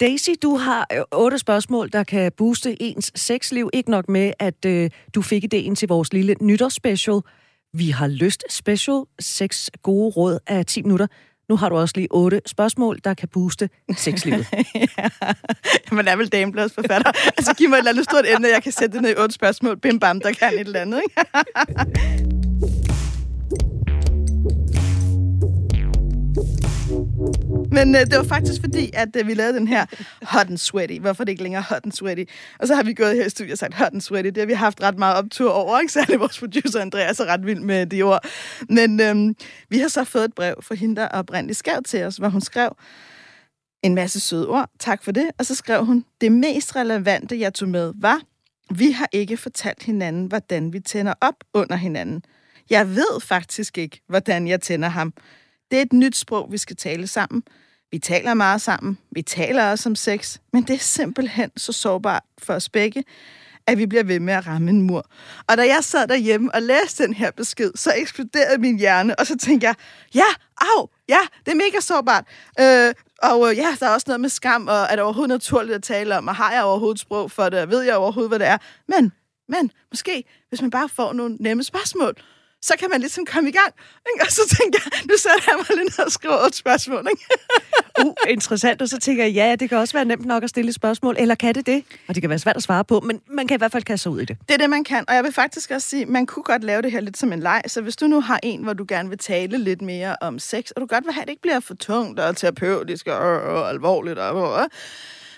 Daisy, du har øh, otte spørgsmål, der kan booste ens sexliv. Ikke nok med, at øh, du fik idéen til vores lille nytårsspecial. Vi har lyst special. Seks gode råd af 10 minutter. Nu har du også lige otte spørgsmål, der kan booste sexlivet. ja. Man er vel dameblads forfatter. altså, giv mig et eller andet stort emne, jeg kan sætte det ned i otte spørgsmål. Bim bam, der kan et eller andet, ikke? Men øh, det var faktisk fordi, at øh, vi lavede den her hot and sweaty. Hvorfor er det ikke længere hot and sweaty? Og så har vi gået her i studiet og sagt hot and sweaty. Det har vi haft ret meget optur over, ikke? Særligt vores producer Andreas er ret vild med de ord. Men øh, vi har så fået et brev fra hende, der oprindeligt skrev til os, hvor hun skrev en masse søde ord. Tak for det. Og så skrev hun, det mest relevante, jeg tog med, var, vi har ikke fortalt hinanden, hvordan vi tænder op under hinanden. Jeg ved faktisk ikke, hvordan jeg tænder ham. Det er et nyt sprog, vi skal tale sammen. Vi taler meget sammen. Vi taler også om sex. Men det er simpelthen så sårbart for os begge, at vi bliver ved med at ramme en mur. Og da jeg sad derhjemme og læste den her besked, så eksploderede min hjerne, og så tænkte jeg, ja, au, ja, det er mega sårbart. Øh, og øh, ja, der er også noget med skam, og er det overhovedet naturligt at tale om, og har jeg overhovedet sprog for det, og ved jeg overhovedet, hvad det er? Men, men, måske, hvis man bare får nogle nemme spørgsmål, så kan man ligesom komme i gang. Ikke? Og så tænker jeg, nu sætter jeg mig lige ned og skriver et spørgsmål. Ikke? uh, interessant. Og så tænker jeg, ja, det kan også være nemt nok at stille et spørgsmål. Eller kan det det? Og det kan være svært at svare på, men man kan i hvert fald kaste sig ud i det. Det er det, man kan. Og jeg vil faktisk også sige, man kunne godt lave det her lidt som en leg. Så hvis du nu har en, hvor du gerne vil tale lidt mere om sex, og du godt vil have, at det ikke bliver for tungt og terapeutisk og, og, og alvorligt, og, og, og,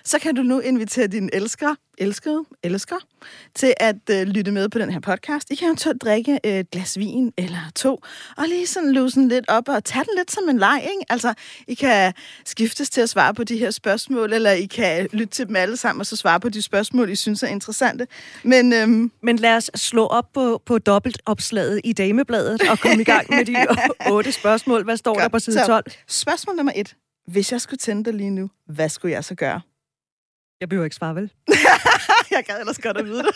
så kan du nu invitere din elsker, elskede, elsker, til at øh, lytte med på den her podcast. I kan jo drikke et glas vin eller to, og lige sådan løse lidt op og tage den lidt som en leg, ikke? Altså, I kan skiftes til at svare på de her spørgsmål, eller I kan lytte til dem alle sammen, og så svare på de spørgsmål, I synes er interessante. Men, øhm, Men lad os slå op på, på dobbeltopslaget i Damebladet og komme i gang med de otte spørgsmål. Hvad står Godt. der på side 12? Så, spørgsmål nummer et. Hvis jeg skulle tænde dig lige nu, hvad skulle jeg så gøre? Jeg behøver ikke svare, vel? jeg gad ellers godt at vide det.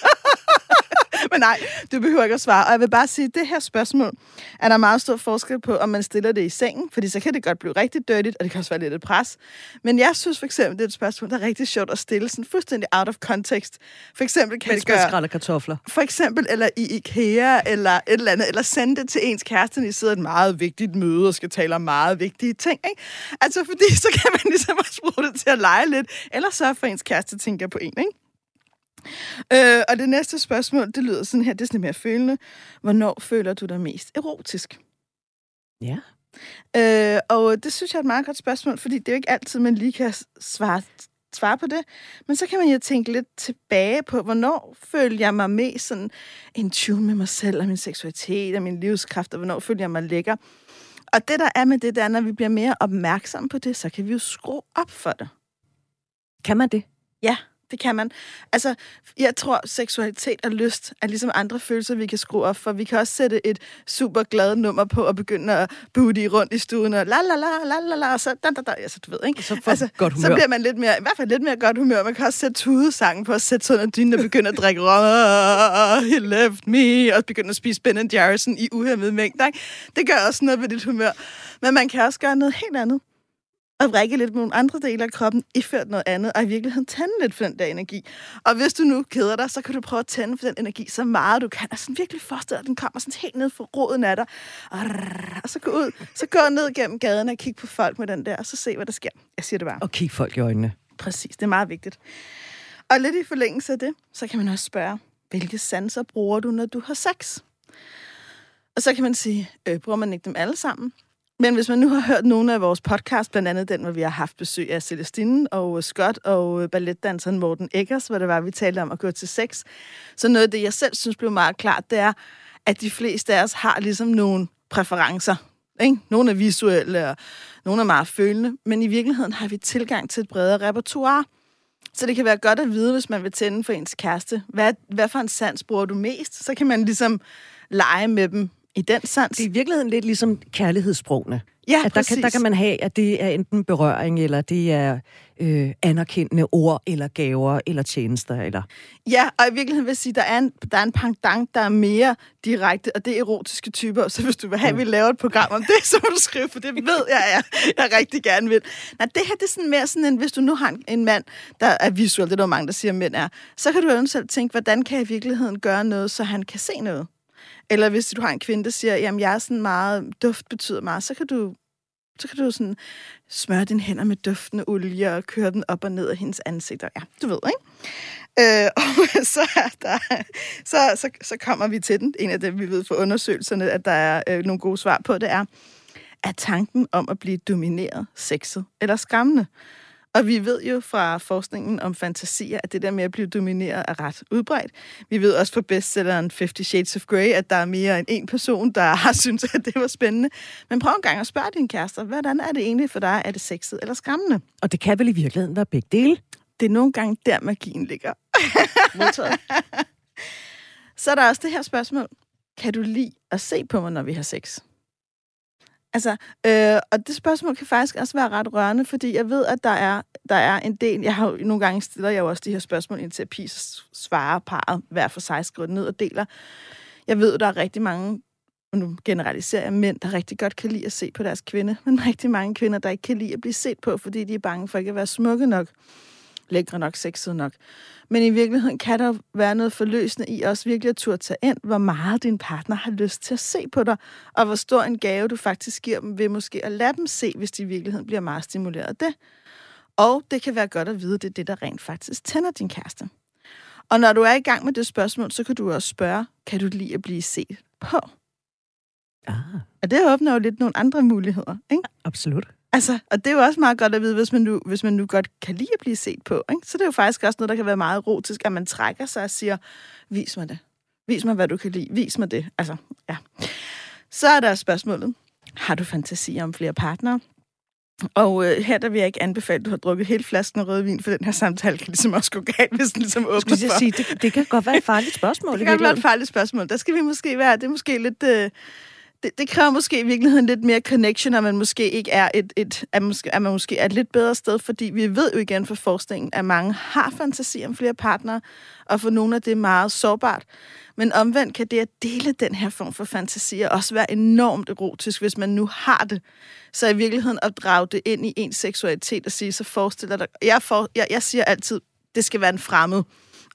Men nej, du behøver ikke at svare. Og jeg vil bare sige, at det her spørgsmål er der meget stor forskel på, om man stiller det i sengen, fordi så kan det godt blive rigtig dirtigt, og det kan også være lidt et pres. Men jeg synes for eksempel, det er et spørgsmål, der er rigtig sjovt at stille, sådan fuldstændig out of context. For eksempel kan Mens det gøre... man kartofler. For eksempel, eller i IKEA, eller et eller andet, eller sende det til ens kæreste, når I sidder et meget vigtigt møde og skal tale om meget vigtige ting. Ikke? Altså, fordi så kan man ligesom også bruge det til at lege lidt, eller sørge for, at ens kæreste tænker på en, ikke? Øh, og det næste spørgsmål, det lyder sådan her, det er sådan mere følende. Hvornår føler du dig mest erotisk? Ja. Øh, og det synes jeg er et meget godt spørgsmål, fordi det er jo ikke altid, man lige kan svare, svare på det. Men så kan man jo tænke lidt tilbage på, hvornår føler jeg mig mest sådan en tune med mig selv og min seksualitet og min livskraft, og hvornår føler jeg mig lækker. Og det, der er med det, der når vi bliver mere opmærksomme på det, så kan vi jo skrue op for det. Kan man det? Ja det kan man. Altså, jeg tror, seksualitet og lyst er ligesom andre følelser, vi kan skrue op for. Vi kan også sætte et super glad nummer på og begynde at booty rundt i stuen og la la la la la la, og så, da, da, da, altså, du ved, ikke? Så, altså, godt humør. så bliver man lidt mere, i hvert fald lidt mere godt humør. Man kan også sætte tudesangen på at sætte sådan en dyne og begynde at drikke rom, he left me, og begynde at spise Ben Jarrison i uhemmet mængder. Ikke? Det gør også noget ved dit humør. Men man kan også gøre noget helt andet at vrikke lidt med nogle andre dele af kroppen, iført noget andet, og i virkeligheden tænde lidt for den der energi. Og hvis du nu keder dig, så kan du prøve at tænde for den energi så meget du kan, og sådan virkelig forestille dig, at den kommer sådan helt ned fra roden af dig. Og så gå ud, så gå ned gennem gaden og kig på folk med den der, og så se, hvad der sker. Jeg siger det bare. Og kig folk i øjnene. Præcis, det er meget vigtigt. Og lidt i forlængelse af det, så kan man også spørge, hvilke sanser bruger du, når du har sex? Og så kan man sige, øh, bruger man ikke dem alle sammen? Men hvis man nu har hørt nogle af vores podcast, blandt andet den, hvor vi har haft besøg af Celestine og øh, Scott og øh, balletdanseren Morten Eggers, hvor det var, vi talte om at gå til sex, så noget af det, jeg selv synes blev meget klart, det er, at de fleste af os har ligesom nogle præferencer. Ikke? Nogle er visuelle, og nogle er meget følende, men i virkeligheden har vi tilgang til et bredere repertoire. Så det kan være godt at vide, hvis man vil tænde for ens kæreste. Hvad, hvad for en sans bruger du mest? Så kan man ligesom lege med dem i den sans. Det er i virkeligheden lidt ligesom kærlighedssprogene. Ja, at der kan, der kan man have, at det er enten berøring, eller det er øh, anerkendende ord, eller gaver, eller tjenester. Eller... Ja, og i virkeligheden vil jeg sige, at der er en, der er en pendant, der er mere direkte, og det er erotiske typer. Så hvis du vil have, at vi laver et program om det, så må du skrive, for det ved jeg, jeg, jeg rigtig gerne vil. Nej, det her det er sådan mere sådan en, hvis du nu har en, en mand, der er visuel, det er der mange, der siger, at mænd er, så kan du eventuelt tænke, hvordan kan jeg i virkeligheden gøre noget, så han kan se noget? Eller hvis du har en kvinde, der siger, jamen jeg er sådan meget, duft betyder meget, så kan du så kan du sådan smøre dine hænder med duftende olie og køre den op og ned af hendes ansigt. Ja, du ved, ikke? Øh, og så, der, så, så, så kommer vi til den. En af dem, vi ved fra undersøgelserne, at der er øh, nogle gode svar på, det er, er tanken om at blive domineret sexet eller skræmmende? Og vi ved jo fra forskningen om fantasier, at det der med at blive domineret er ret udbredt. Vi ved også fra bestselleren 50 Shades of Grey, at der er mere end en person, der har syntes, at det var spændende. Men prøv en gang at spørge din kæreste, hvordan er det egentlig for dig? Er det sexet eller skræmmende? Og det kan vel i virkeligheden være begge dele? Det er nogle gange der, magien ligger. Så er der også det her spørgsmål. Kan du lide at se på mig, når vi har sex? Altså, øh, og det spørgsmål kan faktisk også være ret rørende, fordi jeg ved, at der er, der er en del... Jeg har nogle gange stiller jeg jo også de her spørgsmål ind til at terapi, så svarer parret hver for sig, skriver ned og deler. Jeg ved, at der er rigtig mange, og nu generaliserer jeg, mænd, der rigtig godt kan lide at se på deres kvinde, men rigtig mange kvinder, der ikke kan lide at blive set på, fordi de er bange for ikke at være smukke nok lækre nok, sexet nok. Men i virkeligheden kan der være noget forløsende i også virkelig at turde tage ind, hvor meget din partner har lyst til at se på dig, og hvor stor en gave du faktisk giver dem ved måske at lade dem se, hvis de i virkeligheden bliver meget stimuleret af det. Og det kan være godt at vide, at det er det, der rent faktisk tænder din kæreste. Og når du er i gang med det spørgsmål, så kan du også spørge, kan du lide at blive set på? Ah. Og det åbner jo lidt nogle andre muligheder, ikke? Absolut. Altså, og det er jo også meget godt at vide, hvis man nu, hvis man nu godt kan lide at blive set på. Ikke? Så det er jo faktisk også noget, der kan være meget erotisk, at man trækker sig og siger, vis mig det. Vis mig, hvad du kan lide. Vis mig det. Altså, ja. Så er der spørgsmålet. Har du fantasi om flere partnere? Og øh, her der vil jeg ikke anbefale, at du har drukket hele flasken rødvin, for den her samtale kan ligesom også gå galt, hvis den ligesom åbner for. Sige, det, det kan godt være et farligt spørgsmål. det kan godt være et farligt spørgsmål. Der skal vi måske være, det er måske lidt... Øh, det, det kræver måske i virkeligheden lidt mere connection, at man måske ikke er et, et at, måske, at man måske er et lidt bedre sted, fordi vi ved jo igen fra forskningen, at mange har fantasi om flere partnere, og for nogle af det er meget sårbart. Men omvendt kan det at dele den her form for fantasi også være enormt erotisk, hvis man nu har det. Så i virkeligheden at drage det ind i ens seksualitet og sige, så forestiller dig... Jeg, for, jeg, jeg siger altid, det skal være en fremmed.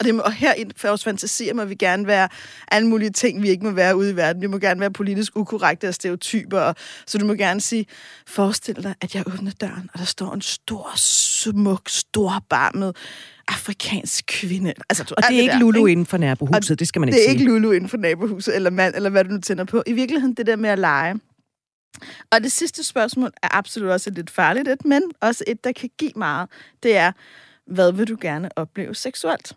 Og, det og her i vores fantasier må vi gerne være alle mulige ting, vi ikke må være ude i verden. Vi må gerne være politisk ukorrekte og stereotyper. Og, så du må gerne sige, forestil dig, at jeg åbner døren, og der står en stor, smuk, storbarmet afrikansk kvinde. Altså, og det er ikke der, Lulu ikke? inden for nabohuset, det skal man ikke sige. Det er sige. ikke Lulu inden for nabohuset, eller mand, eller hvad du nu tænder på. I virkeligheden, det der med at lege. Og det sidste spørgsmål er absolut også et lidt farligt et, men også et, der kan give meget. Det er, hvad vil du gerne opleve seksuelt?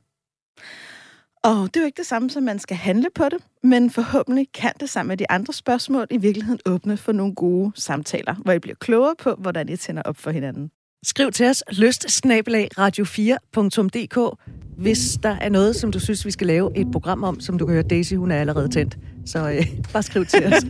Og det er jo ikke det samme, som man skal handle på det, men forhåbentlig kan det sammen med de andre spørgsmål i virkeligheden åbne for nogle gode samtaler, hvor I bliver klogere på, hvordan I tænder op for hinanden. Skriv til os lyst radio4.dk, hvis der er noget, som du synes, vi skal lave et program om, som du kan høre, Daisy, hun er allerede tændt. Så øh, bare skriv til os.